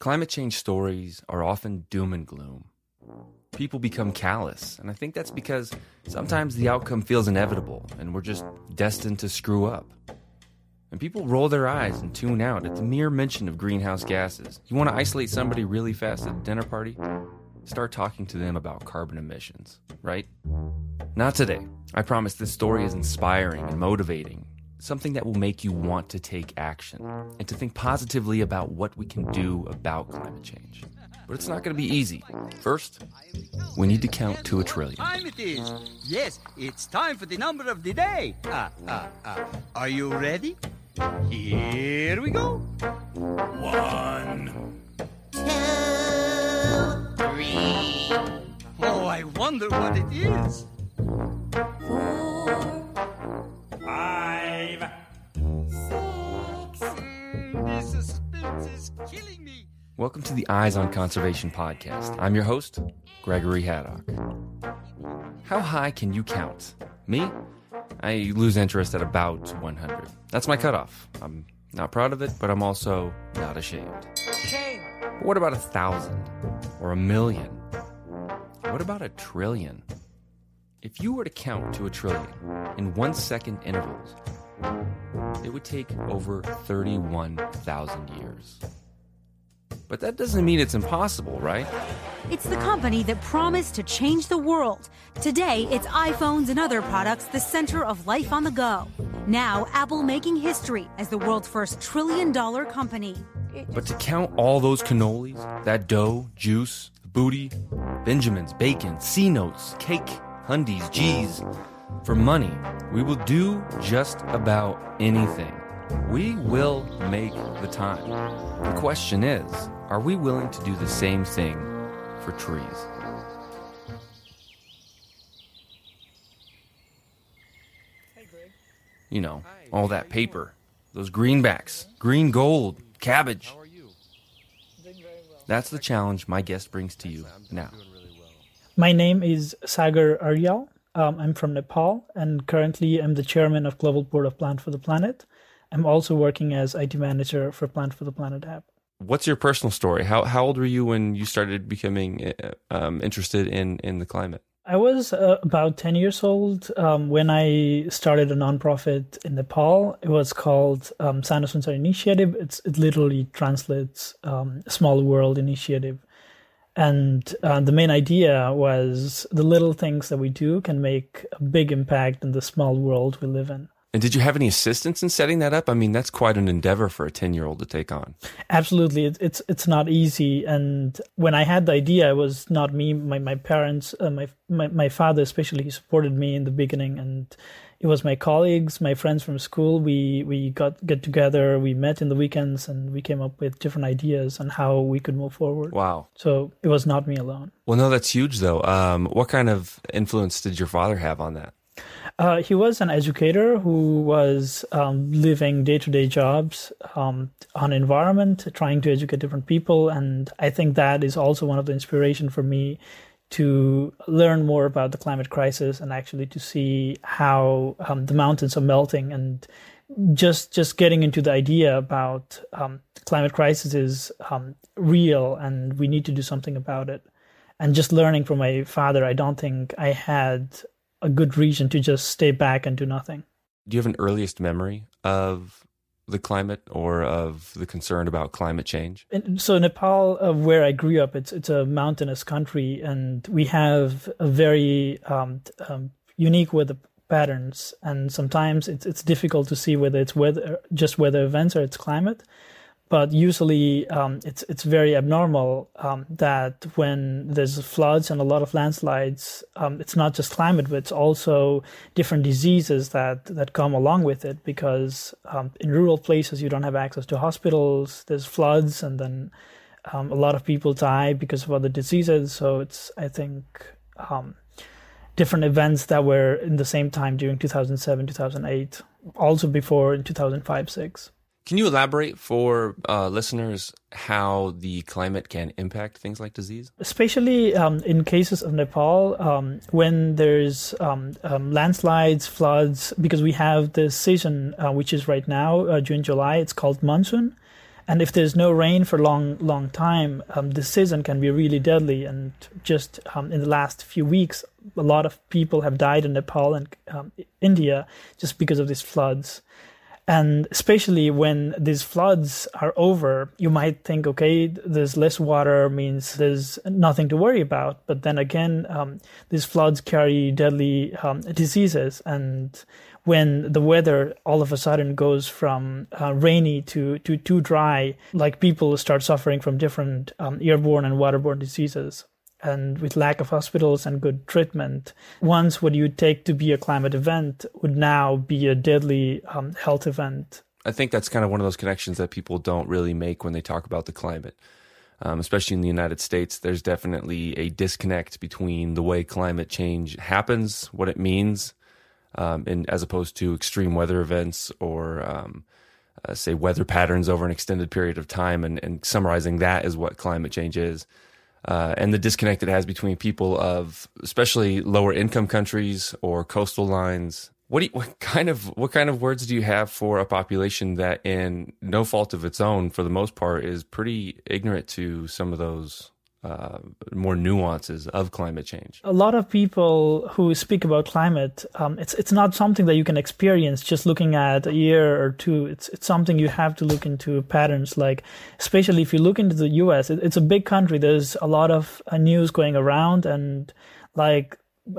Climate change stories are often doom and gloom. People become callous, and I think that's because sometimes the outcome feels inevitable and we're just destined to screw up. And people roll their eyes and tune out at the mere mention of greenhouse gases. You want to isolate somebody really fast at a dinner party? Start talking to them about carbon emissions, right? Not today. I promise this story is inspiring and motivating, something that will make you want to take action and to think positively about what we can do about climate change. But it's not going to be easy. First, we need to count to a trillion. time it is. Yes, it's time for the number of the day. Ah, ah, ah. Are you ready? Here we go. One. Oh, I wonder what it is. Five. Welcome to the Eyes on Conservation podcast. I'm your host, Gregory Haddock. How high can you count? Me? I lose interest at about 100. That's my cutoff. I'm not proud of it, but I'm also not ashamed. But what about a thousand? Or a million? What about a trillion? If you were to count to a trillion in one second intervals, it would take over 31,000 years. But that doesn't mean it's impossible, right? It's the company that promised to change the world. Today, it's iPhones and other products the center of life on the go. Now, Apple making history as the world's first trillion dollar company. But to count all those cannolis, that dough, juice, booty, Benjamins, bacon, C notes, cake, hundies, G's, for money, we will do just about anything. We will make the time. The question is are we willing to do the same thing for trees? You know, all that paper, those greenbacks, green gold, cabbage. That's the challenge my guest brings to you now. My name is Sagar Aryal. Um, I'm from Nepal, and currently I'm the chairman of Global Board of Plant for the Planet. I'm also working as IT manager for Plant for the Planet app. What's your personal story? How how old were you when you started becoming uh, um, interested in in the climate? I was uh, about 10 years old um, when I started a nonprofit in Nepal. It was called um, Sano Initiative. It's, it literally translates um, Small World Initiative. And uh, the main idea was the little things that we do can make a big impact in the small world we live in. And did you have any assistance in setting that up? I mean, that's quite an endeavor for a 10 year old to take on. Absolutely, it, it's it's not easy. And when I had the idea, it was not me. My my parents, uh, my, my my father especially, he supported me in the beginning, and it was my colleagues, my friends from school. We we got get together, we met in the weekends, and we came up with different ideas on how we could move forward. Wow. So it was not me alone. Well, no, that's huge, though. Um, what kind of influence did your father have on that? Uh, he was an educator who was um, living day-to-day jobs um, on environment, trying to educate different people, and I think that is also one of the inspiration for me to learn more about the climate crisis and actually to see how um, the mountains are melting and just just getting into the idea about um, climate crisis is um, real and we need to do something about it. And just learning from my father, I don't think I had a good reason to just stay back and do nothing. Do you have an earliest memory of the climate or of the concern about climate change? So Nepal, uh, where I grew up, it's it's a mountainous country, and we have a very um, um, unique weather patterns. And sometimes it's it's difficult to see whether it's weather, just weather events or it's climate. But usually, um, it's it's very abnormal um, that when there's floods and a lot of landslides, um, it's not just climate, but it's also different diseases that that come along with it. Because um, in rural places, you don't have access to hospitals. There's floods, and then um, a lot of people die because of other diseases. So it's I think um, different events that were in the same time during 2007, 2008, also before in 2005, six. Can you elaborate for uh, listeners how the climate can impact things like disease? Especially um, in cases of Nepal, um, when there's um, um landslides, floods, because we have the season, uh, which is right now, uh, June, July, it's called monsoon. And if there's no rain for long, long time, um, the season can be really deadly. And just um, in the last few weeks, a lot of people have died in Nepal and India just because of these floods. And especially when these floods are over, you might think, okay, there's less water means there's nothing to worry about. But then again, um, these floods carry deadly um, diseases and when the weather all of a sudden goes from uh, rainy to, to too dry, like people start suffering from different um, airborne and waterborne diseases. And with lack of hospitals and good treatment, once what you take to be a climate event would now be a deadly um, health event. I think that's kind of one of those connections that people don't really make when they talk about the climate. Um, especially in the United States, there's definitely a disconnect between the way climate change happens, what it means, um, in, as opposed to extreme weather events or um, uh, say weather patterns over an extended period of time and, and summarizing that is what climate change is uh, and the disconnect it has between people of especially lower income countries or coastal lines. What, you, what kind of what kind of words do you have for a population that in no fault of its own for the most part is pretty ignorant to some of those uh, more nuances of climate change. A lot of people who speak about climate, um, it's it's not something that you can experience just looking at a year or two. It's it's something you have to look into patterns. Like especially if you look into the U.S., it, it's a big country. There's a lot of uh, news going around, and like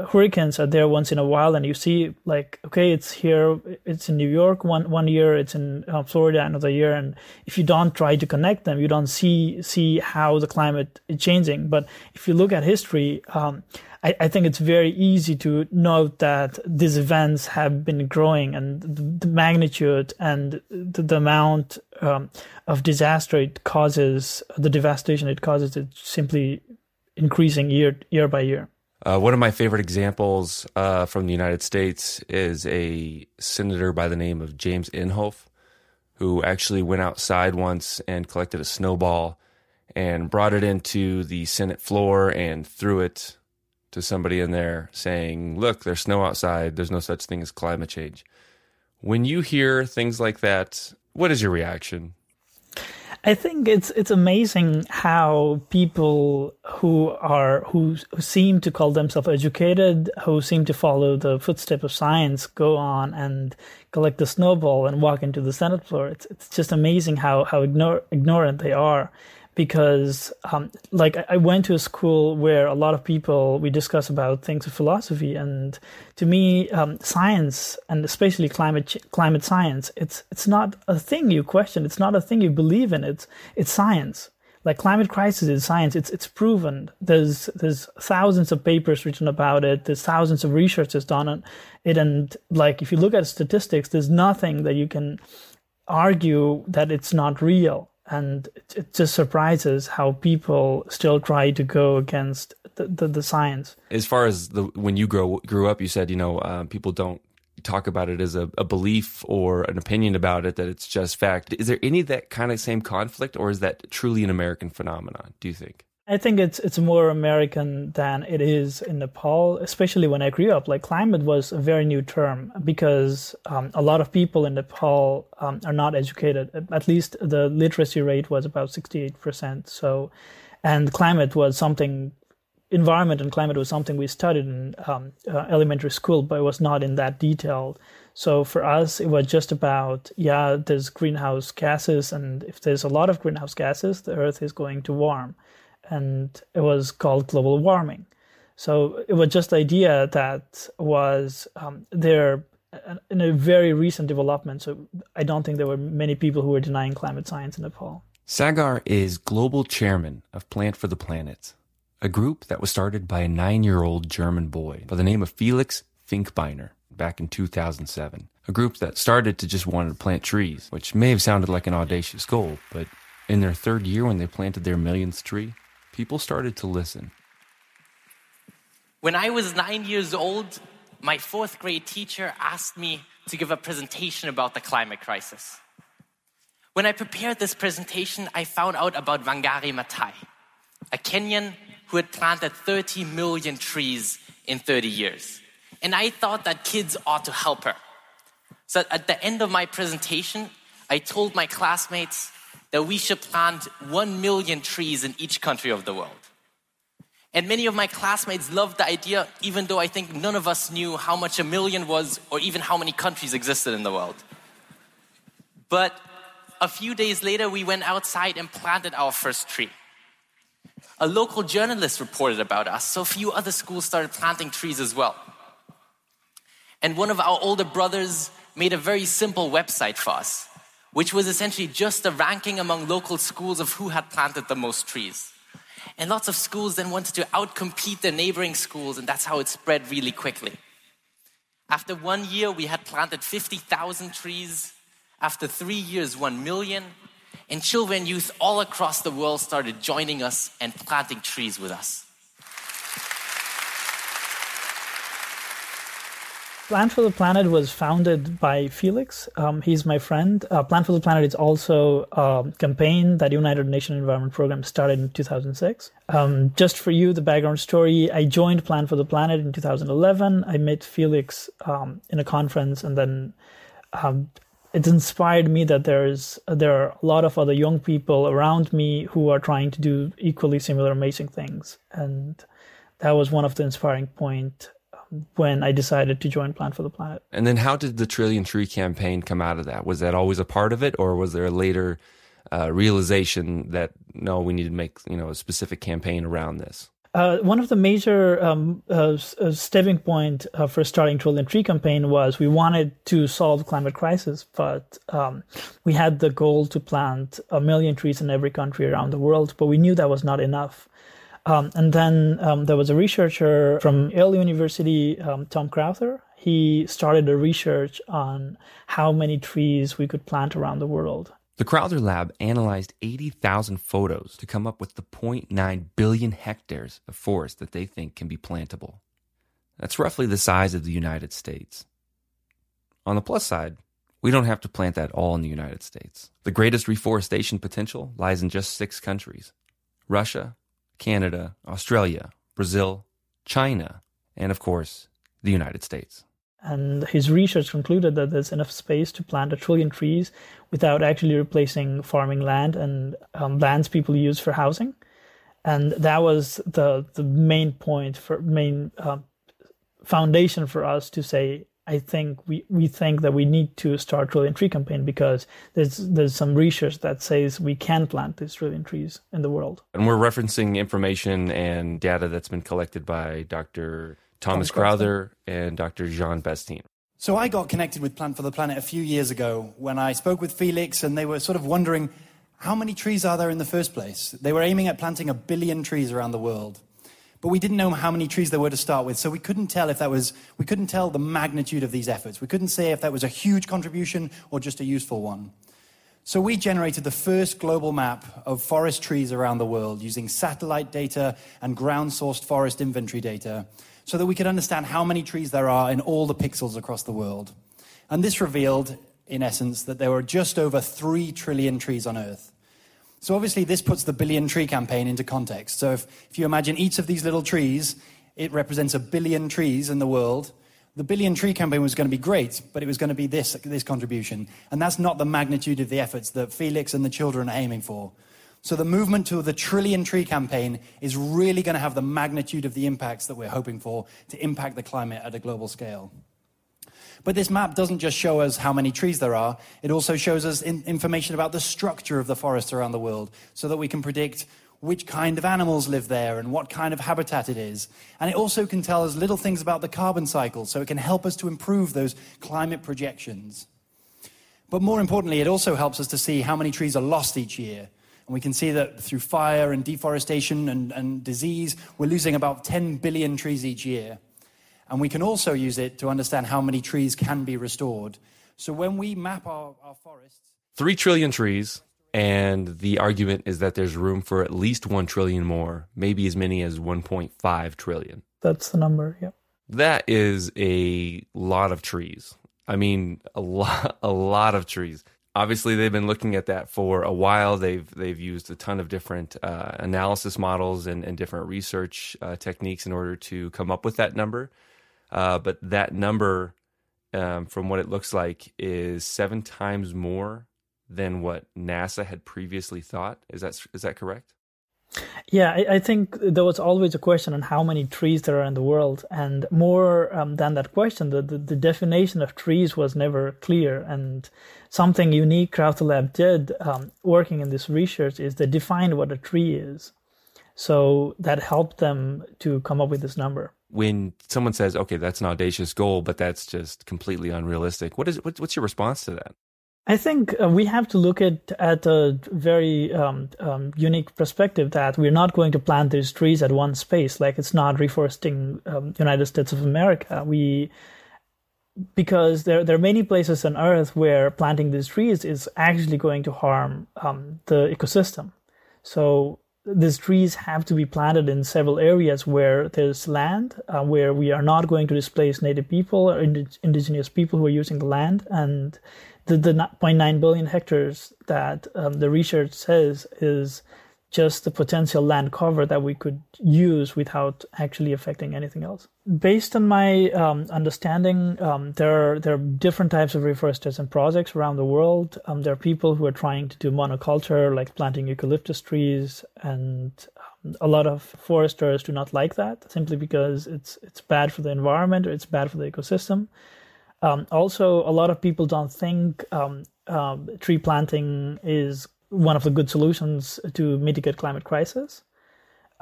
hurricanes are there once in a while and you see like okay it's here it's in new york one one year it's in uh, florida another year and if you don't try to connect them you don't see see how the climate is changing. But if you look at history um, I, I, think it's very easy to note that these events have been growing and the, the magnitude and the, the amount um, of disaster it causes the devastation it causes it simply increasing year year by year uh, one of my favorite examples uh, from the United States is a senator by the name of James Inhofe, who actually went outside once and collected a snowball and brought it into the Senate floor and threw it to somebody in there saying, Look, there's snow outside. There's no such thing as climate change. When you hear things like that, what is your reaction? I think it's it's amazing how people who are who, who seem to call themselves educated, who seem to follow the footsteps of science, go on and collect the snowball and walk into the Senate floor. It's it's just amazing how how ignore, ignorant they are because um, like I went to a school where a lot of people we discuss about things of philosophy and to me um, science and especially climate climate science it's it's not a thing you question it's not a thing you believe in it's it's science. Like climate crisis is science it's it's proven. There's there's thousands of papers written about it there's thousands of researches done on it and like if you look at statistics there's nothing that you can argue that it's not real and it just surprises how people still try to go against the, the, the science. As far as the when you grow grew up, you said you know uh, people don't talk about it as a, a, belief or an opinion about it that it's just fact. Is there any that kind of same conflict, or is that truly an American phenomenon? Do you think? I think it's it's more American than it is in Nepal, especially when I grew up. Like climate was a very new term because um, a lot of people in Nepal um, are not educated. At least the literacy rate was about sixty eight percent. So, and climate was something. Environment and climate was something we studied in um, uh, elementary school, but it was not in that detail. So for us, it was just about yeah, there's greenhouse gases, and if there's a lot of greenhouse gases, the Earth is going to warm and it was called global warming. So it was just the idea that was um, there in a very recent development. So I don't think there were many people who were denying climate science in Nepal. Sagar is global chairman of Plant for the Planet, a group that was started by a nine year old German boy by the name of Felix Finkbeiner back in 2007. A group that started to just want to plant trees, which may have sounded like an audacious goal, but in their third year when they planted their millionth tree, people started to listen. When I was nine years old, my fourth grade teacher asked me to give a presentation about the climate crisis. When I prepared this presentation, I found out about Wangari Maathai, a Kenyan who had planted 30 million trees in 30 years. And I thought that kids ought to help her. So at the end of my presentation, I told my classmates, that we should plant 1 million trees in each country of the world. And many of my classmates loved the idea, even though I think none of us knew how much a million was or even how many countries existed in the world. But a few days later, we went outside and planted our first tree. A local journalist reported about us, so a few other schools started planting trees as well. And one of our older brothers made a very simple website for us, which was essentially just a ranking among local schools of who had planted the most trees. And lots of schools then wanted to outcompete their neighboring schools, and that's how it spread really quickly. After one year, we had planted 50,000 trees. After three years, 1 million. And children and youth all across the world started joining us and planting trees with us. Plant for the Planet was founded by Felix. Um, he's my friend. Uh, Plant for the Planet is also a campaign that United Nations Environment Program started in 2006. Um, just for you, the background story: I joined Plant for the Planet in 2011. I met Felix um, in a conference, and then um, it inspired me that there's there are a lot of other young people around me who are trying to do equally similar amazing things, and that was one of the inspiring point when I decided to join Plant for the Planet. And then how did the Trillion Tree campaign come out of that? Was that always a part of it, or was there a later uh, realization that no, we need to make you know a specific campaign around this? Uh, one of the major um, uh, uh stepping point uh, for starting Trillion Tree campaign was we wanted to solve climate crisis, but um, we had the goal to plant a million trees in every country around the world, but we knew that was not enough. Um, and then um, there was a researcher from Yale University, um, Tom Crowther. He started a research on how many trees we could plant around the world. The Crowther Lab analyzed 80,000 photos to come up with the 0.9 billion hectares of forest that they think can be plantable. That's roughly the size of the United States. On the plus side, we don't have to plant that all in the United States. The greatest reforestation potential lies in just six countries Russia, Canada, Australia, Brazil, China, and of course, the United States. And his research concluded that there's enough space to plant a trillion trees without actually replacing farming land and um, lands people use for housing. And that was the the main point for main uh, foundation for us to say I think we, we think that we need to start trillion tree campaign because there's there's some research that says we can plant these trillion trees in the world. And we're referencing information and data that's been collected by Dr. Thomas, Thomas Crowther and Dr. Jean Bastin. So I got connected with Plant for the Planet a few years ago when I spoke with Felix and they were sort of wondering how many trees are there in the first place? They were aiming at planting a billion trees around the world but we didn't know how many trees there were to start with. So we couldn't tell if that was, we couldn't tell the magnitude of these efforts. We couldn't say if that was a huge contribution or just a useful one. So we generated the first global map of forest trees around the world using satellite data and ground sourced forest inventory data so that we could understand how many trees there are in all the pixels across the world. And this revealed, in essence, that there were just over 3 trillion trees on Earth. So obviously, this puts the billion tree campaign into context. So if, if you imagine each of these little trees, it represents a billion trees in the world. The billion tree campaign was going to be great, but it was going to be this, this contribution. And that's not the magnitude of the efforts that Felix and the children are aiming for. So the movement to the trillion tree campaign is really going to have the magnitude of the impacts that we're hoping for to impact the climate at a global scale. But this map doesn't just show us how many trees there are, it also shows us in information about the structure of the forests around the world so that we can predict which kind of animals live there and what kind of habitat it is. And it also can tell us little things about the carbon cycle so it can help us to improve those climate projections. But more importantly, it also helps us to see how many trees are lost each year. And we can see that through fire and deforestation and, and disease, we're losing about 10 billion trees each year. And we can also use it to understand how many trees can be restored. So when we map our, our forests. Three trillion trees, and the argument is that there's room for at least 1 trillion more, maybe as many as 1.5 trillion. That's the number, yep. That is a lot of trees. I mean, a lot, a lot of trees. Obviously, they've been looking at that for a while. They've they've used a ton of different uh, analysis models and, and different research uh, techniques in order to come up with that number. Uh, but that number, um, from what it looks like, is seven times more than what NASA had previously thought. Is that is that correct? Yeah, I, I, think there was always a question on how many trees there are in the world, and more um, than that question, the, the, the definition of trees was never clear. And something unique Crowther Lab did, um, working in this research, is they defined what a tree is. So that helped them to come up with this number. When someone says, "Okay, that's an audacious goal, but that's just completely unrealistic," what is what's your response to that? I think uh, we have to look at at a very um, um, unique perspective that we're not going to plant these trees at one space. Like it's not reforesting um, United States of America. We because there there are many places on Earth where planting these trees is actually going to harm um, the ecosystem. So these trees have to be planted in several areas where there's land, uh, where we are not going to displace native people or ind- indigenous people who are using the land, and the, the 0.9 billion hectares that um, the research says is just the potential land cover that we could use without actually affecting anything else. Based on my um, understanding, um, there are there are different types of reforestation projects around the world. Um, there are people who are trying to do monoculture, like planting eucalyptus trees, and um, a lot of foresters do not like that simply because it's it's bad for the environment or it's bad for the ecosystem. Um, also, a lot of people don't think um, tree planting is one of the good solutions to mitigate climate crisis.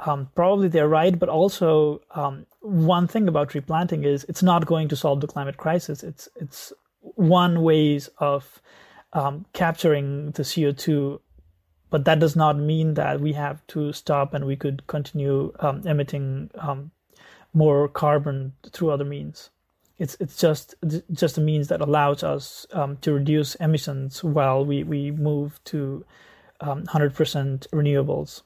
Um, probably they're right, but also um, one thing about replanting is it's not going to solve the climate crisis. It's it's one ways of um, capturing the CO two, but that does not mean that we have to stop and we could continue emitting more carbon through other means it's it's just just a means that allows us um, to reduce emissions while we we move to um, 100% renewables.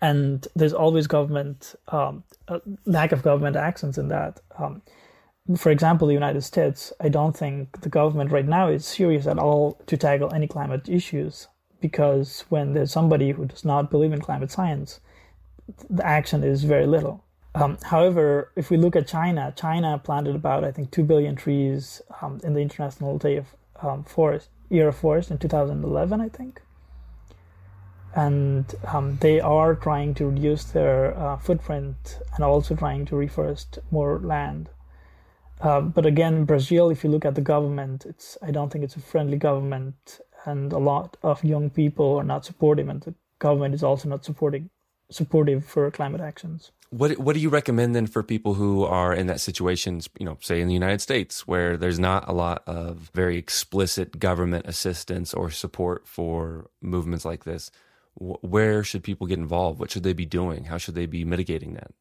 And there's always government um, lack of government actions in that. Um, for example, the United States, I don't think the government right now is serious at all to tackle any climate issues because when there's somebody who does not believe in climate science, the action is very little. Um, however, if we look at China, China planted about I think two billion trees um, in the International Day of um, Forest Year of Forest in 2011, I think, and um, they are trying to reduce their uh, footprint and also trying to reforest more land. Uh, but again, Brazil, if you look at the government, it's I don't think it's a friendly government, and a lot of young people are not supportive, and the government is also not supporting supportive for climate actions. What What do you recommend then for people who are in that situation? You know, say in the United States, where there's not a lot of very explicit government assistance or support for movements like this. Where should people get involved? What should they be doing? How should they be mitigating that?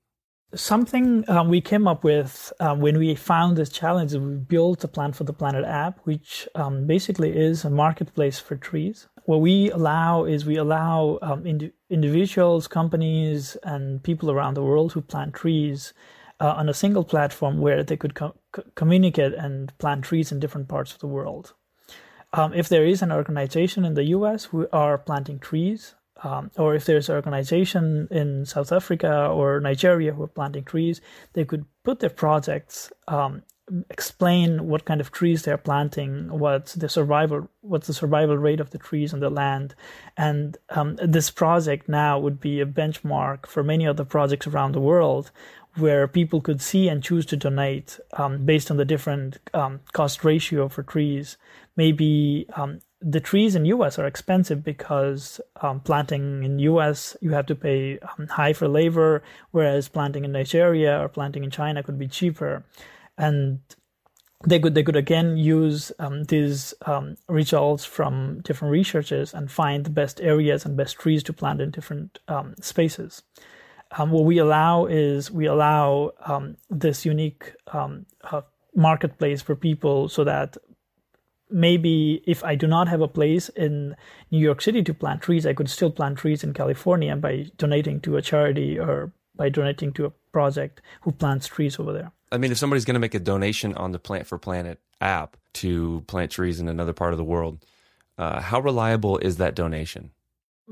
Something um, we came up with um, when we found this challenge is we built a Plant for the Planet app, which um, basically is a marketplace for trees. What we allow is we allow um, ind- individuals, companies, and people around the world who plant trees uh, on a single platform where they could co- communicate and plant trees in different parts of the world. Um, if there is an organization in the US who are planting trees, um, or if there's an organization in South Africa or Nigeria who are planting trees, they could put their projects, um, explain what kind of trees they're planting, what's the survival, what's the survival rate of the trees on the land, and um, this project now would be a benchmark for many other projects around the world, where people could see and choose to donate um, based on the different um, cost ratio for trees. Maybe um, the trees in US are expensive because um, planting in US you have to pay um, high for labor, whereas planting in Nigeria or planting in China could be cheaper, and they could they could again use um, these um, results from different researchers and find the best areas and best trees to plant in different um, spaces. Um, what we allow is we allow this unique uh, marketplace for people so that maybe if I do not have a place in New York City to plant trees, I could still plant trees in California by donating to a charity or by donating to a project who plants trees over there. I mean, if somebody's going to make a donation on the Plant for Planet app to plant trees in another part of the world, uh, how reliable is that donation?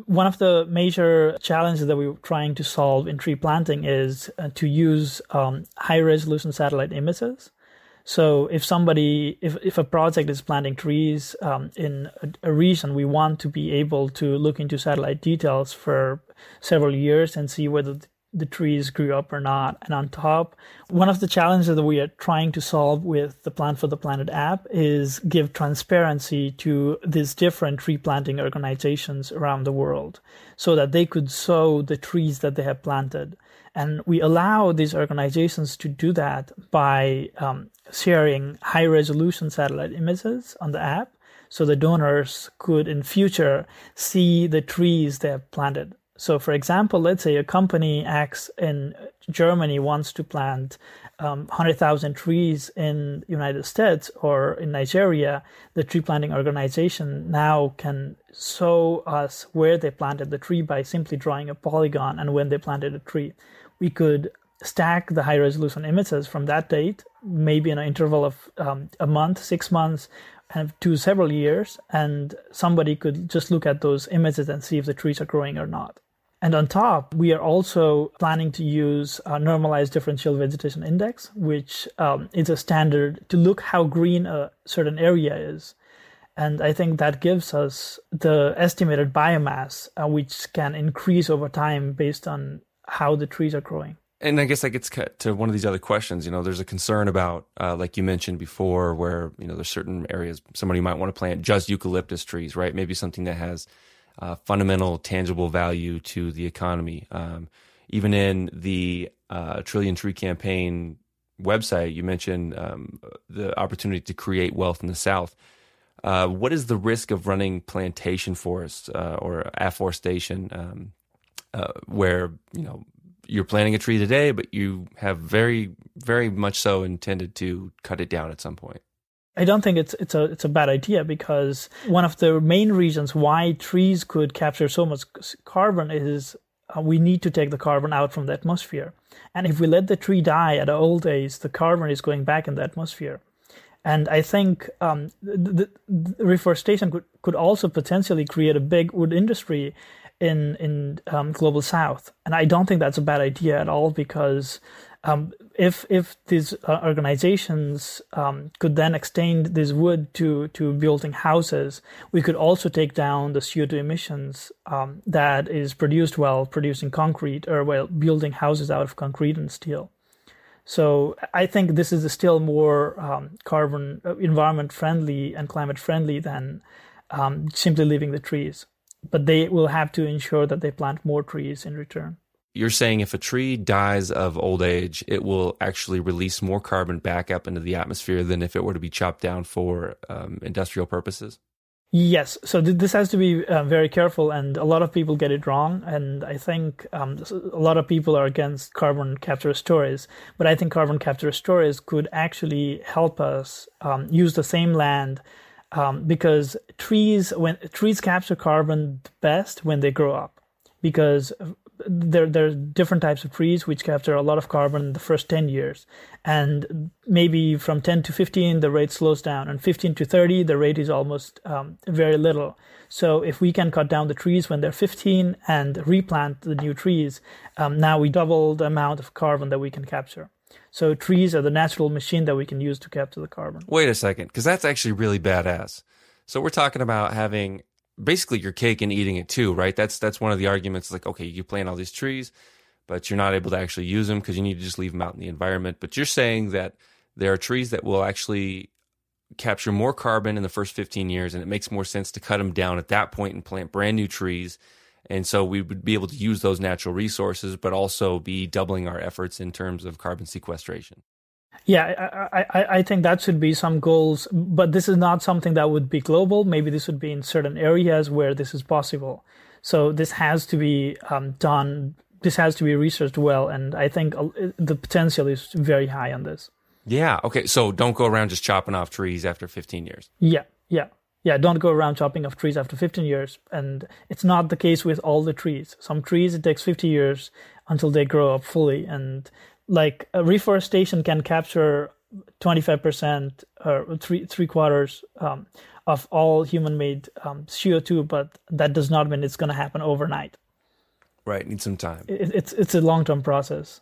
One of the major challenges that we're trying to solve in tree planting is uh, to use um, high resolution satellite images So if somebody, if, if a project is planting trees um, in a, a, region, we want to be able to look into satellite details for several years and see whether the trees grew up or not. And on top, one of the challenges that we are trying to solve with the Plant for the Planet app is give transparency to these different tree planting organizations around the world so that they could sow the trees that they have planted. And we allow these organizations to do that by um, sharing high resolution satellite images on the app so the donors could in future see the trees they have planted. So, for example, let's say a company X in Germany wants to plant um, 100,000 trees in the United States or in Nigeria. The tree planting organization now can show us where they planted the tree by simply drawing a polygon and when they planted a tree we could stack the high resolution images from that date, maybe in an interval of um, a month, six months, and to several years, and somebody could just look at those images and see if the trees are growing or not. And on top, we are also planning to use a normalized differential vegetation index, which um, is a standard to look how green a certain area is. And I think that gives us the estimated biomass, uh, which can increase over time based on how the trees are growing. And I guess that gets to one of these other questions. You know, there's a concern about, uh, like you mentioned before, where you know there's certain areas somebody might want to plant just eucalyptus trees, right? Maybe something that has uh, fundamental, tangible value to the economy. Um, even in the uh, Trillion Tree Campaign website, you mentioned um, the opportunity to create wealth in the South. Uh, what is the risk of running plantation forests uh, or afforestation um, uh, where you know you're planting a tree today, but you have very, very much so intended to cut it down at some point. I don't think it's it's a it's a bad idea because one of the main reasons why trees could capture so much carbon is uh, we need to take the carbon out from the atmosphere, and if we let the tree die at old age, the carbon is going back in the atmosphere. And I think um, the, the, reforestation could, could also potentially create a big wood industry in in um, global south and i don't think that's a bad idea at all because um, if if these uh, organizations um, could then extend this wood to to building houses, we could also take down the CO2 emissions um, that is produced while producing concrete or while building houses out of concrete and steel. So I think this is still more um, carbon uh, environment friendly and climate friendly than um, simply leaving the trees but they will have to ensure that they plant more trees in return. You're saying if a tree dies of old age, it will actually release more carbon back up into the atmosphere than if it were to be chopped down for um, industrial purposes? Yes, so th- this has to be uh, very careful, and a lot of people get it wrong. And I think um, a lot of people are against carbon capture stories, but I think carbon capture stories could actually help us um, use the same land um, because trees when trees capture carbon best when they grow up because there there are different types of trees which capture a lot of carbon in the first 10 years and maybe from 10 to 15 the rate slows down and 15 to 30 the rate is almost um, very little so if we can cut down the trees when they're 15 and replant the new trees um, now we double the amount of carbon that we can capture so trees are the natural machine that we can use to capture the carbon. Wait a second, because that's actually really badass. So we're talking about having basically your cake and eating it too, right? That's that's one of the arguments. Like, okay, you plant all these trees, but you're not able to actually use them because you need to just leave them out in the environment. But you're saying that there are trees that will actually capture more carbon in the first 15 years, and it makes more sense to cut them down at that point and plant brand new trees and so we would be able to use those natural resources, but also be doubling our efforts in terms of carbon sequestration. Yeah, I, I, I think that should be some goals, but this is not something that would be global. Maybe this would be in certain areas where this is possible. So this has to be um, done. This has to be researched well, and I think uh, the potential is very high on this. Yeah. Okay. So don't go around just chopping off trees after 15 years. Yeah. Yeah yeah, don't go around chopping off trees after 15 years. And it's not the case with all the trees. Some trees, it takes 50 years until they grow up fully. And like reforestation can capture 25% or three, three quarters um, of all human made um, CO2, but that does not mean it's going to happen overnight. Right, need some time. It, it's, it's a long term process.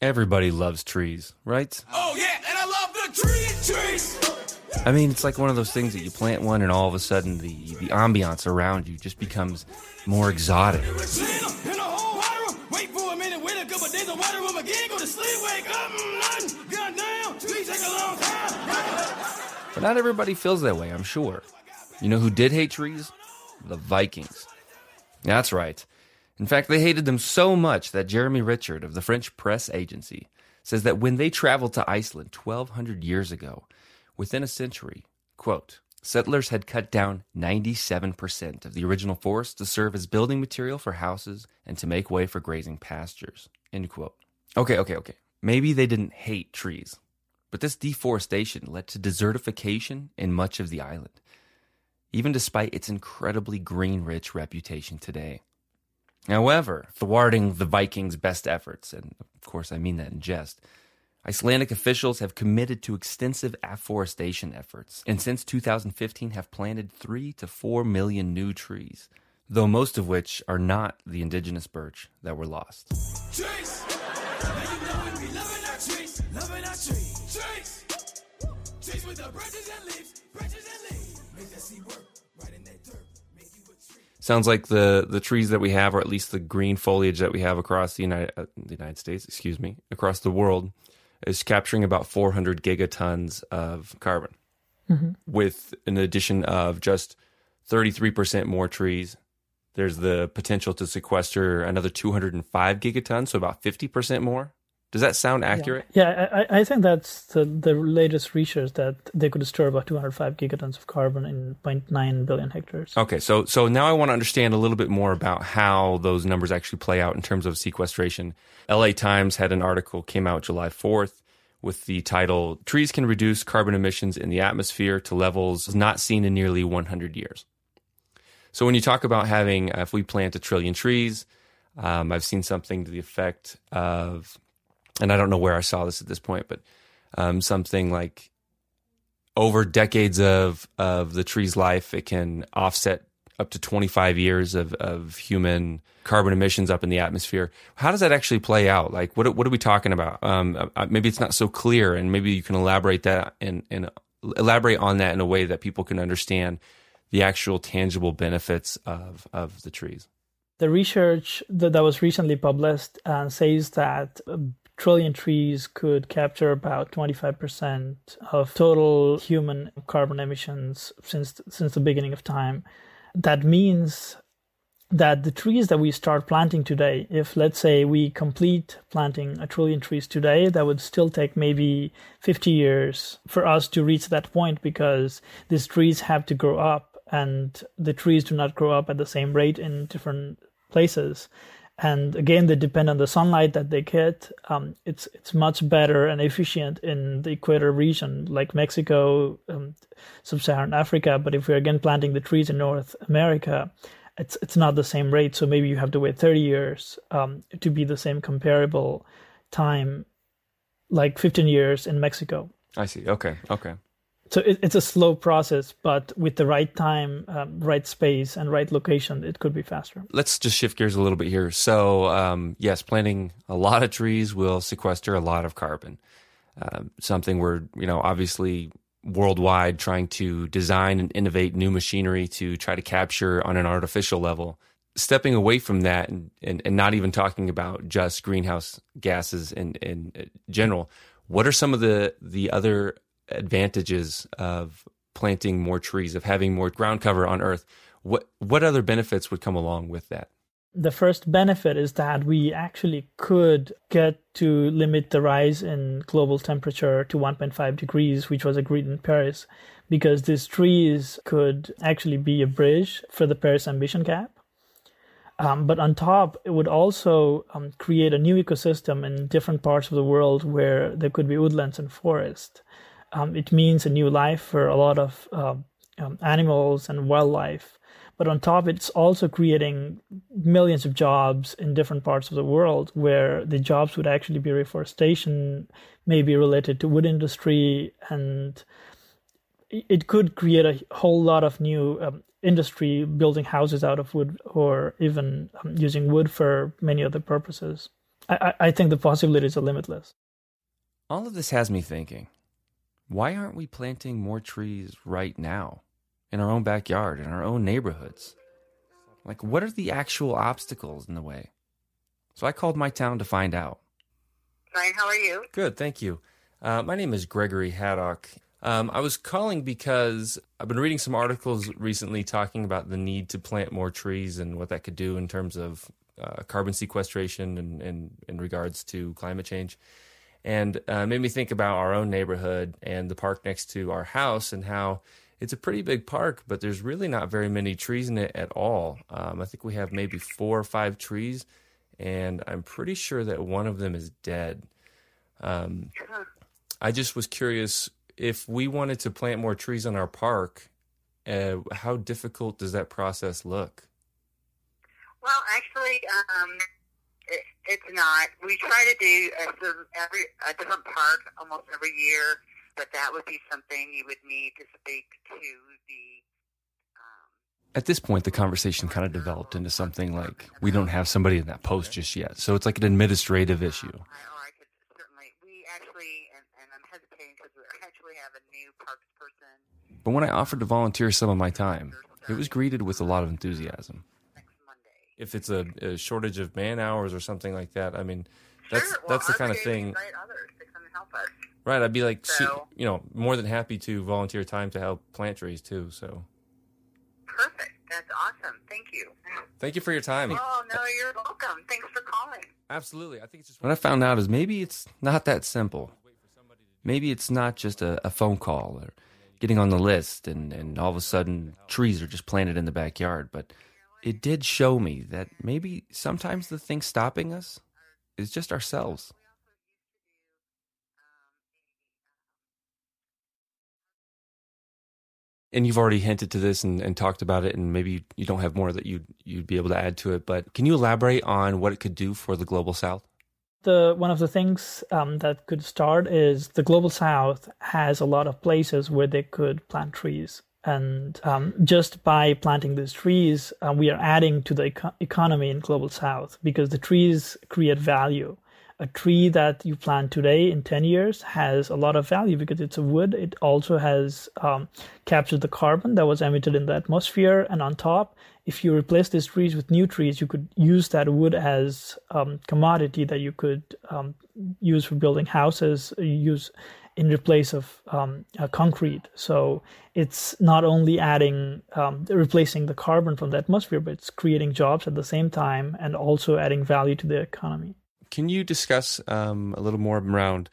Everybody loves trees, right? Oh, yeah, and I love the tree trees. I mean, it's like one of those things that you plant one, and all of a sudden, the the ambiance around you just becomes more exotic. Not everybody feels that way, I'm sure. You know who did hate trees? The Vikings. That's right. In fact, they hated them so much that Jeremy Richard of the French press agency says that when they traveled to Iceland 1200 years ago, within a century, quote, settlers had cut down 97% of the original forest to serve as building material for houses and to make way for grazing pastures, end quote. Okay, okay, okay. Maybe they didn't hate trees, but this deforestation led to desertification in much of the island, even despite its incredibly green rich reputation today. However, thwarting the Vikings' best efforts, and of course I mean that in jest, Icelandic officials have committed to extensive afforestation efforts, and since 2015 have planted 3 to 4 million new trees, though most of which are not the indigenous birch that were lost. Trees! Sounds like the the trees that we have, or at least the green foliage that we have across the United uh, the United States, excuse me, across the world, is capturing about 400 gigatons of carbon, mm-hmm. with an addition of just 33% more trees. There's the potential to sequester another 205 gigatons, so about 50% more. Does that sound accurate? Yeah, yeah I, I, think that's the, the latest research that they could store about 205 gigatons of carbon in 0.9 billion hectares. Okay, so so now I want to understand a little bit more about how those numbers actually play out in terms of sequestration. LA Times had an article came out July 4th with the title "Trees Can Reduce Carbon Emissions in the Atmosphere to Levels Not Seen in Nearly 100 Years." So when you talk about having, uh, if we plant a trillion trees, um, I've seen something to the effect of and I don't know where I saw this at this point, but um, something like over decades of of the tree's life, it can offset up to 25 years of, of human carbon emissions up in the atmosphere. How does that actually play out? Like, what what are we talking about? Um, uh, maybe it's not so clear, and maybe you can elaborate that and and elaborate on that in a way that people can understand the actual tangible benefits of of the trees. The research that, was recently published uh, says that trillion trees could capture about 25% of total human carbon emissions since since the beginning of time. That means that the trees that we start planting today, if let's say we complete planting a trillion trees today, that would still take maybe 50 years for us to reach that point because these trees have to grow up and the trees do not grow up at the same rate in different places and again they depend on the sunlight that they get. Um, it's it's much better and efficient in the equator region like mexico um, sub-saharan africa. But if we're again planting the trees in north america it's it's not the same rate. So maybe you have to wait 30 years um, to be the same comparable time like 15 years in mexico. I see. Okay. Okay so it, it's a slow process, but with the right time, um, right space, and right location, it could be faster. Let's just shift gears a little bit here. So, um, yes, planting a lot of trees will sequester a lot of carbon. Uh, something we're, you know, obviously worldwide trying to design and innovate new machinery to try to capture on an artificial level. Stepping away from that and, and, and not even talking about just greenhouse gases in, in general, what are some of the, the other advantages of planting more trees, of having more ground cover on Earth. What what other benefits would come along with that? The first benefit is that we actually could get to limit the rise in global temperature to 1.5 degrees, which was agreed in Paris, because these trees could actually be a bridge for the Paris ambition gap. Um, but on top, it would also um, create a new ecosystem in different parts of the world where there could be woodlands and forests um, it means a new life for a lot of uh, um, animals and wildlife. But on top, it's also creating millions of jobs in different parts of the world where the jobs would actually be reforestation, maybe related to wood industry, and it could create a whole lot of new um, industry building houses out of wood or even um, using wood for many other purposes. I, I think the possibilities are limitless. All of this has me thinking Why aren't we planting more trees right now in our own backyard, in our own neighborhoods? Like, what are the actual obstacles in the way? So I called my town to find out. Fine, how are you? Good, thank you. Uh, my name is Gregory Haddock. Um, I was calling because I've been reading some articles recently talking about the need to plant more trees and what that could do in terms of uh, carbon sequestration and, and in regards to climate change. And uh, made me think about our own neighborhood and the park next to our house and how it's a pretty big park, but there's really not very many trees in it at all. Um, I think we have maybe four or five trees, and I'm pretty sure that one of them is dead. Um, I just was curious if we wanted to plant more trees in our park, uh, how difficult does that process look? Well, actually, um, it's not. We try to do a, every a different park almost every year, but that would be something you would need to speak to the. Um, At this point, the conversation kind of developed into something like we don't have somebody in that post just yet, so it's like an administrative issue. I, I could certainly. We actually, and, and I'm hesitating because we actually have a new parks person But when I offered to volunteer some of my time, it was greeted with a lot of enthusiasm. If it's a, a shortage of man hours or something like that, I mean, that's sure. well, that's the kind of thing, invite others to come and help us. right? I'd be like, So- you know, more than happy to volunteer time to help plant trees too. So, Perfect. That's awesome. Thank you. thank you for your time. Oh no, you're welcome. Thanks for calling. Absolutely. I think it's just what I found out is maybe it's not that simple. Maybe it's not just a, a phone call or getting on the list and, and all of a sudden trees are just planted in the backyard. But it did show me that maybe sometimes the thing stopping us is just ourselves. And you've already hinted to this and, and talked about it, and maybe you don't have more that you'd, you'd be able to add to it. But can you elaborate on what it could do for the global south? the one of the things um, that could start is the global south has a lot of places where they could plant trees and um, just by planting these trees uh, we are adding to the eco- economy in global south because the trees create value. A tree that you plant today in 10 years has a lot of value because it's a wood. It also has um, captured the carbon that was emitted in the atmosphere. And on top if you replace these trees with new trees, you could use that wood as um, commodity that you could um, use for building houses, use in replace of um, uh, concrete. So it's not only adding, um, replacing the carbon from the atmosphere, but it's creating jobs at the same time and also adding value to the economy. Can you discuss um, a little more around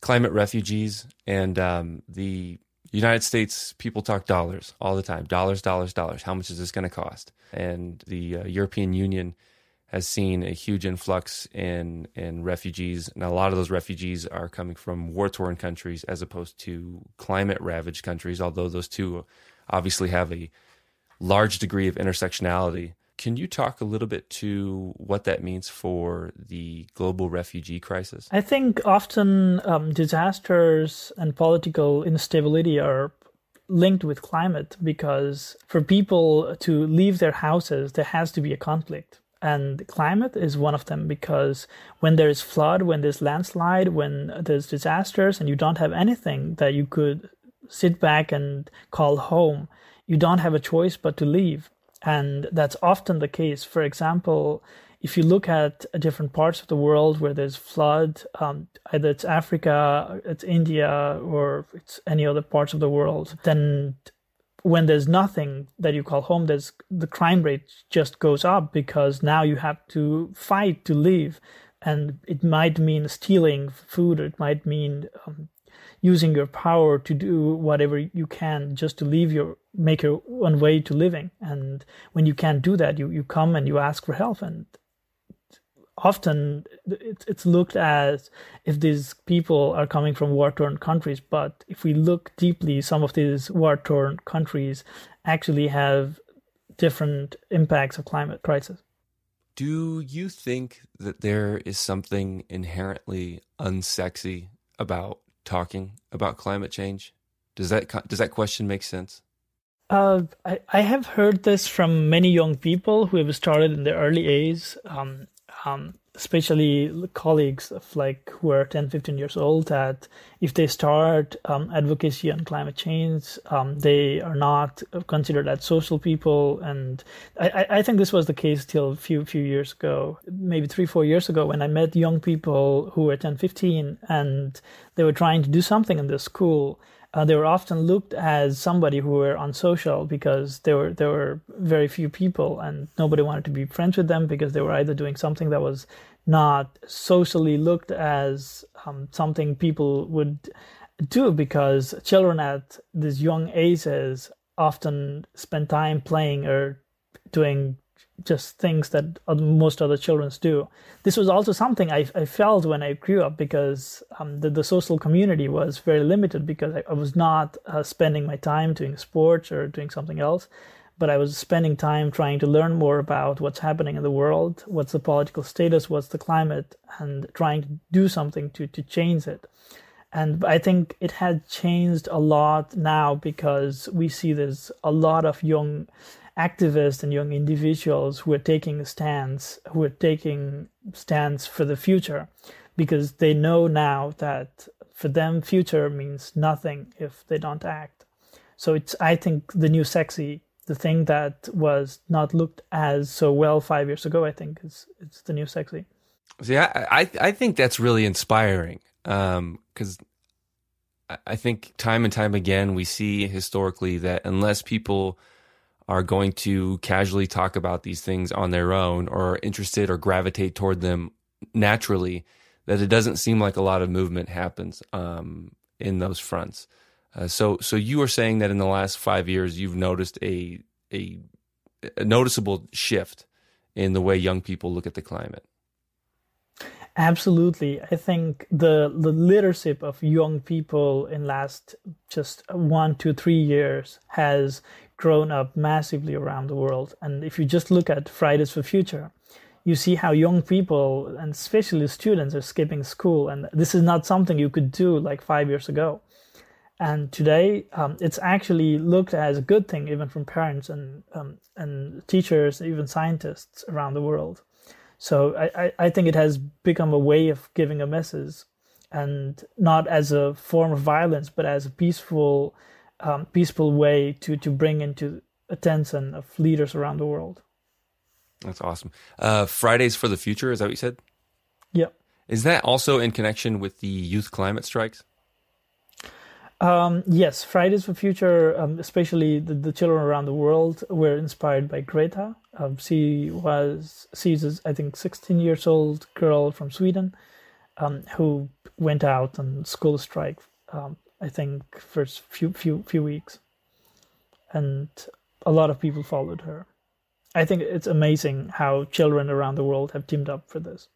climate refugees and um, the United States people talk dollars all the time. Dollars, dollars, dollars. How much is this going to cost? And the uh, European Union has seen a huge influx in in refugees, and a lot of those refugees are coming from war torn countries as opposed to climate ravaged countries. Although those two obviously have a large degree of intersectionality. Can you talk a little bit to what that means for the global refugee crisis? I think often um, disasters and political instability are linked with climate because for people to leave their houses, there has to be a conflict. And climate is one of them because when there is flood, when there's landslide, when there's disasters, and you don't have anything that you could sit back and call home, you don't have a choice but to leave. And that's often the case. For example, if you look at different parts of the world where there's flood, um, either it's Africa, it's India, or it's any other parts of the world, then when there's nothing that you call home, there's the crime rate just goes up because now you have to fight to live, and it might mean stealing food, or it might mean um, using your power to do whatever you can just to leave your make your own way to living. And when you can't do that, you you come and you ask for help, and often it's looked at if these people are coming from war-torn countries but if we look deeply some of these war-torn countries actually have different impacts of climate crisis. Do you think that there is something inherently unsexy about talking about climate change? Does that does that question make sense? Uh, I, I have heard this from many young people who have started in their early age um, um, especially colleagues of like who are 10 15 years old that if they start um, advocacy on climate change um, they are not considered as social people. And I, I think this was the case till a few few years ago maybe three four years ago when i met young people who were 10 15 and they were trying to do something in the school uh, they were often looked as somebody who were unsocial because there were there were very few people and nobody wanted to be friends with them because they were either doing something that was not socially looked as um, something people would do because children at these young ages often spend time playing or doing just things that most other children do. This was also something I, I felt when I grew up because um, the, the, social community was very limited because I, I was not uh, spending my time doing sports or doing something else, but I was spending time trying to learn more about what's happening in the world, what's the political status, what's the climate, and trying to do something to, to change it. And I think it had changed a lot now because we see there's a lot of young activists and young individuals who are taking stands, who are taking stands for the future, because they know now that for them future means nothing if they don't act. So it's I think the new sexy, the thing that was not looked as so well five years ago, I think is it's the new sexy. See, I I, I think that's really inspiring because. Um, I think time and time again we see historically that unless people are going to casually talk about these things on their own or are interested or gravitate toward them naturally, that it doesn't seem like a lot of movement happens um, in those fronts. Uh, so, so you are saying that in the last five years, you've noticed a, a, a noticeable shift in the way young people look at the climate. Absolutely, I think the the leadership of young people in last just one to three years has grown up massively around the world. And if you just look at Fridays for Future, you see how young people and especially students are skipping school. And this is not something you could do like five years ago. And today, um, it's actually looked as a good thing, even from parents and um, and teachers, even scientists around the world. So I, I think it has become a way of giving a message, and not as a form of violence, but as a peaceful um, peaceful way to to bring into attention of leaders around the world. That's awesome. Uh, Fridays for the Future, is that what you said? Yeah. Is that also in connection with the youth climate strikes? Um, yes, Fridays for Future, um, especially the, the, children around the world, were inspired by Greta. Um, she was she's a, I think 16 years old girl from Sweden um, who went out on school strike um, I think first few few few weeks, and a lot of people followed her. I think it's amazing how children around the world have teamed up for this.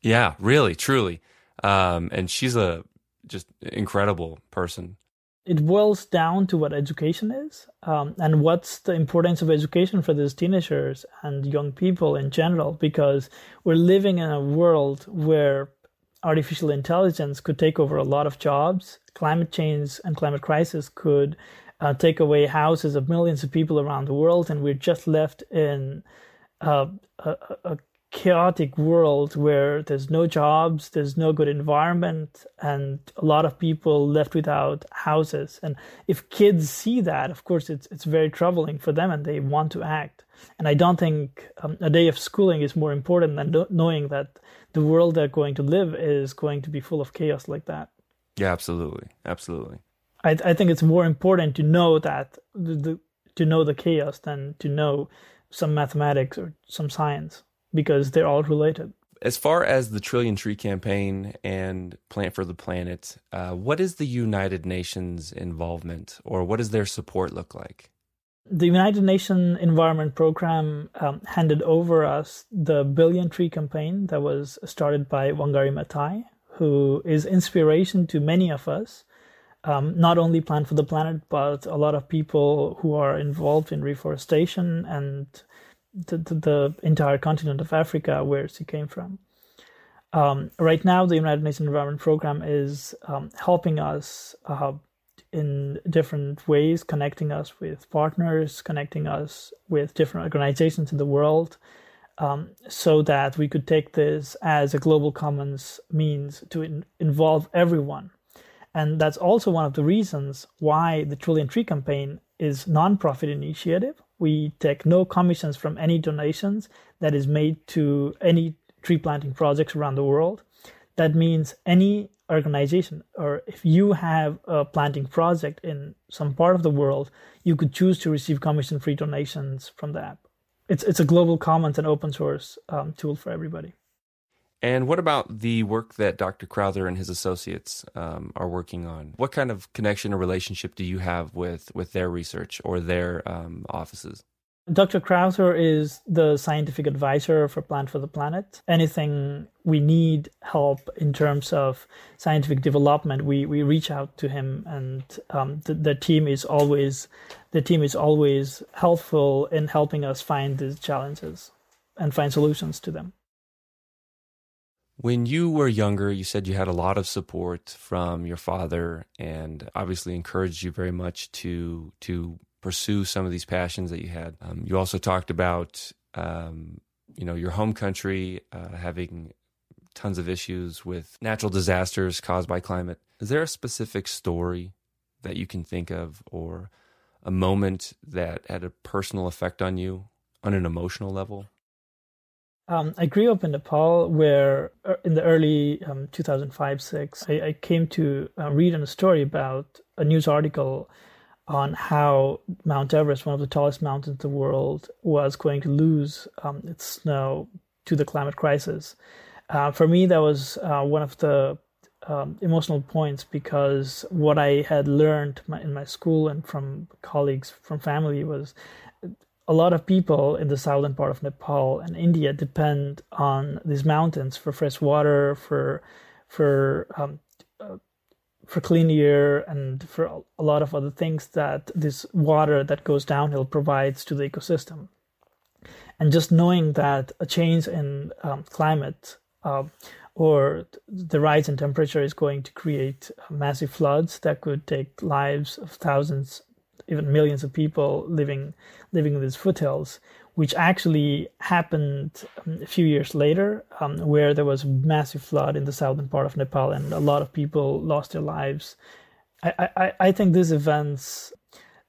Yeah, really, truly, um, and she's a just incredible person. It boils down to what education is, um, and what's the importance of education for these teenagers and young people in general. Because we're living in a world where artificial intelligence could take over a lot of jobs. Climate change and climate crisis could uh, take away houses of millions of people around the world, and we're just left in uh, a, a, chaotic world where there's no jobs, there's no good environment, and a lot of people left without houses. And if kids see that, of course, it's it's very troubling for them, and they want to act. And I don't think um, a day of schooling is more important than knowing that the world they're going to live is going to be full of chaos like that. Yeah, absolutely, absolutely. I, I think it's more important to know that the, the, to know the chaos than to know some mathematics or some science because they're all related. As far as the Trillion Tree Campaign and Plant for the Planet, uh, what is the United Nations involvement or what does their support look like? The United Nations Environment Program um, handed over us the Billion Tree campaign that was started by Wangari Maathai, who is inspiration to many of us. Um, not only Plant for the Planet, but a lot of people who are involved in reforestation and the, the, the entire continent of Africa, where she came from. Um, right now, the United Nations Environment Program is um, helping us uh, in different ways, connecting us with partners, connecting us with different organizations in the world, um, so that we could take this as a global commons means to in- involve everyone. And that's also one of the reasons why the Trillion Tree campaign is nonprofit initiative. We take no commissions from any donations that is made to any tree planting projects around the world. That means any organization or if you have a planting project in some part of the world, you could choose to receive commission free donations from the app. It's, it's a global commons and open source um, tool for everybody. And what about the work that Dr. Crowther and his associates um, are working on? What kind of connection or relationship do you have with, with their research or their um, offices? Dr. Crowther is the scientific advisor for Plant for the Planet. Anything we need help in terms of scientific development, we, we reach out to him, and um, the, the team is always the team is always helpful in helping us find these challenges and find solutions to them. When you were younger, you said you had a lot of support from your father, and obviously encouraged you very much to to pursue some of these passions that you had. Um, you also talked about, um, you know, your home country uh, having tons of issues with natural disasters caused by climate. Is there a specific story that you can think of, or a moment that had a personal effect on you on an emotional level? Um, I grew up in Nepal, where uh, in the early um, 2005 6, I, I came to uh, read a story about a news article on how Mount Everest, one of the tallest mountains in the world, was going to lose um, its snow to the climate crisis. Uh, for me, that was uh, one of the um, emotional points because what I had learned my, in my school and from colleagues, from family, was a lot of people in the southern part of Nepal and India depend on these mountains for fresh water, for for um, uh, for clean air, and for a lot of other things that this water that goes downhill provides to the ecosystem. And just knowing that a change in um, climate uh, or the rise in temperature is going to create massive floods that could take lives of thousands even millions of people living living in these foothills, which actually happened um, a few years later, um, where there was massive flood in the southern part of Nepal, and a lot of people lost their lives. I, I, I think these events,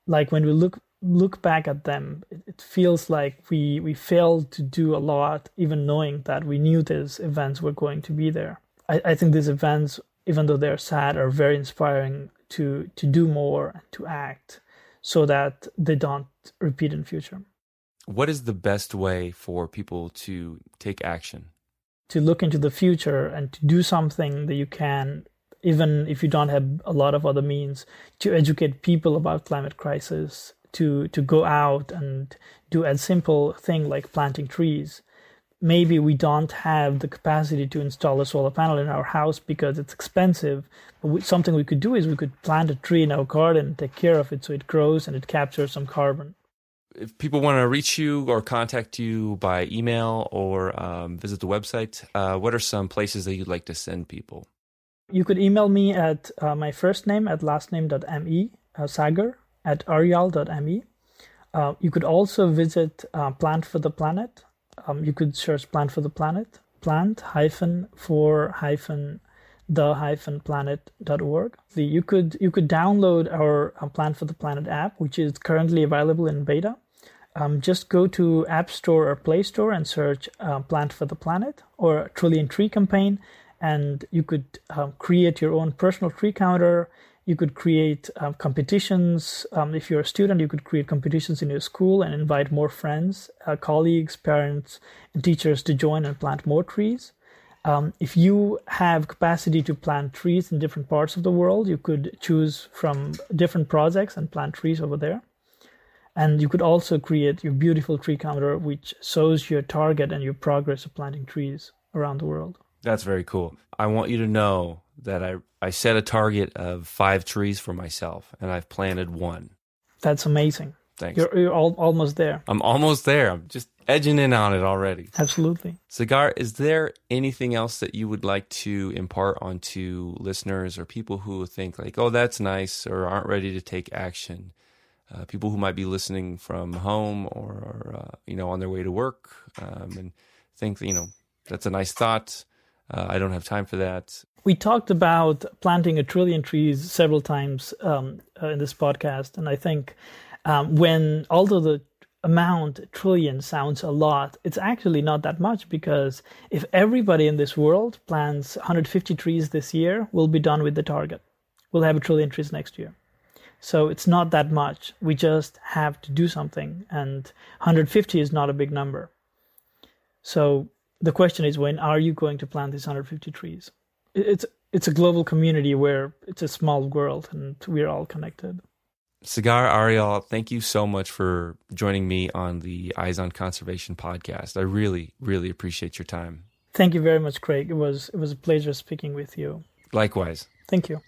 like when we look look back at them, it, it feels like we we failed to do a lot, even knowing that we knew these events were going to be there. I, I think these events, even though they're sad, are very inspiring to to do more and to act so that they don't repeat in future. What is the best way for people to take action? To look into the future and to do something that you can, even if you don't have a lot of other means, to educate people about climate crisis, to to go out and do a simple thing like planting trees maybe we don't have the capacity to install a solar panel in our house because it's expensive. But we, something we could do is we could plant a tree in our garden take care of it so it grows and it captures some carbon. If people want to reach you or contact you by email or um, visit the website, uh, what are some places that you'd like to send people? You could email me at uh, my first name at lastname.me, uh, sagar at aryal.me. Uh, you could also visit uh, Plant for the Planet um, you could search plant for the planet plant hyphen for hyphen the hyphen planet.org you could you could download our uh, plant for the planet app which is currently available in beta um, just go to app store or play store and search uh, plant for the planet or trillion tree campaign and you could um, create your own personal tree counter you could create uh, competitions. Um, if you're a student, you could create competitions in your school and invite more friends, uh, colleagues, parents, and teachers to join and plant more trees. Um, if you have capacity to plant trees in different parts of the world, you could choose from different projects and plant trees over there. And you could also create your beautiful tree counter, which shows your target and your progress of planting trees around the world. That's very cool. I want you to know that I, I set a target of five trees for myself, and I've planted one. That's amazing. Thanks. You're, you're all, almost there. I'm almost there. I'm just edging in on it already. Absolutely. Sagar, is there anything else that you would like to impart onto listeners or people who think like, oh, that's nice or aren't ready to take action? Uh, people who might be listening from home or, uh, you know, on their way to work um, and think, you know, that's a nice thought. Uh, I don't have time for that. We talked about planting a trillion trees several times um, uh, in this podcast. And I think um, when, although the amount trillion sounds a lot, it's actually not that much because if everybody in this world plants 150 trees this year, we'll be done with the target. We'll have a trillion trees next year. So it's not that much. We just have to do something. And 150 is not a big number. So the question is when are you going to plant these 150 trees? It's it's a global community where it's a small world and we're all connected. Sagar Aryal, thank you so much for joining me on the Eyes on Conservation podcast. I really, really appreciate your time. Thank you very much, Craig. It was it was a pleasure speaking with you. Likewise. Thank you.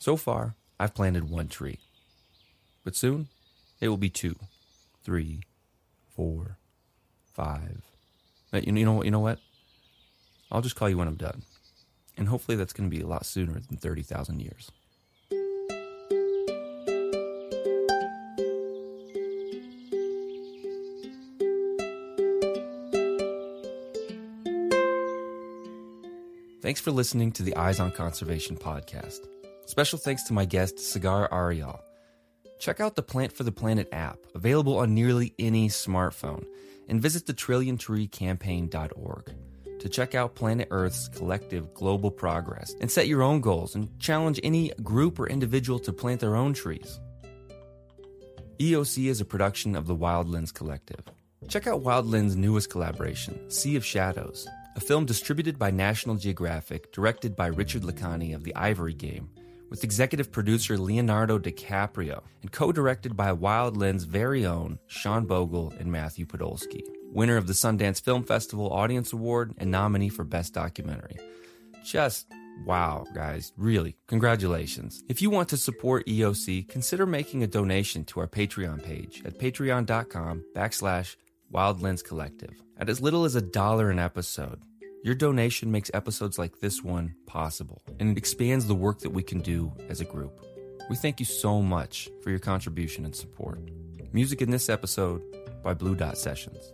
So far, I've planted one tree. But soon, it will be two, three, four, five. Uh, you know, you know what? I'll just call you when I'm done. And hopefully that's going to be a lot sooner than 30,000 years. Thanks for listening to the Eyes on Conservation podcast. Special thanks to my guest, Sagar Aryal. Check out the Plant for the Planet app, available on nearly any smartphone, and visit the TrillionTreeCampaign.org to check out Planet Earth's collective global progress and set your own goals and challenge any group or individual to plant their own trees. EOC is a production of the Wild Lens Collective. Check out Wild Lens' newest collaboration, Sea of Shadows, a film distributed by National Geographic, directed by Richard Ladkani of The Ivory Game, with executive producer Leonardo DiCaprio, and co directed by Wild Lens' very own Sean Bogle and Matthew Podolsky winner of the Sundance Film Festival Audience Award and nominee for Best Documentary. Just wow, guys, really, congratulations. If you want to support EOC, consider making a donation to our Patreon page at patreon.com backslash Wild Lens Collective. At as little as a dollar an episode, your donation makes episodes like this one possible, and it expands the work that we can do as a group. We thank you so much for your contribution and support. Music in this episode by Blue Dot Sessions.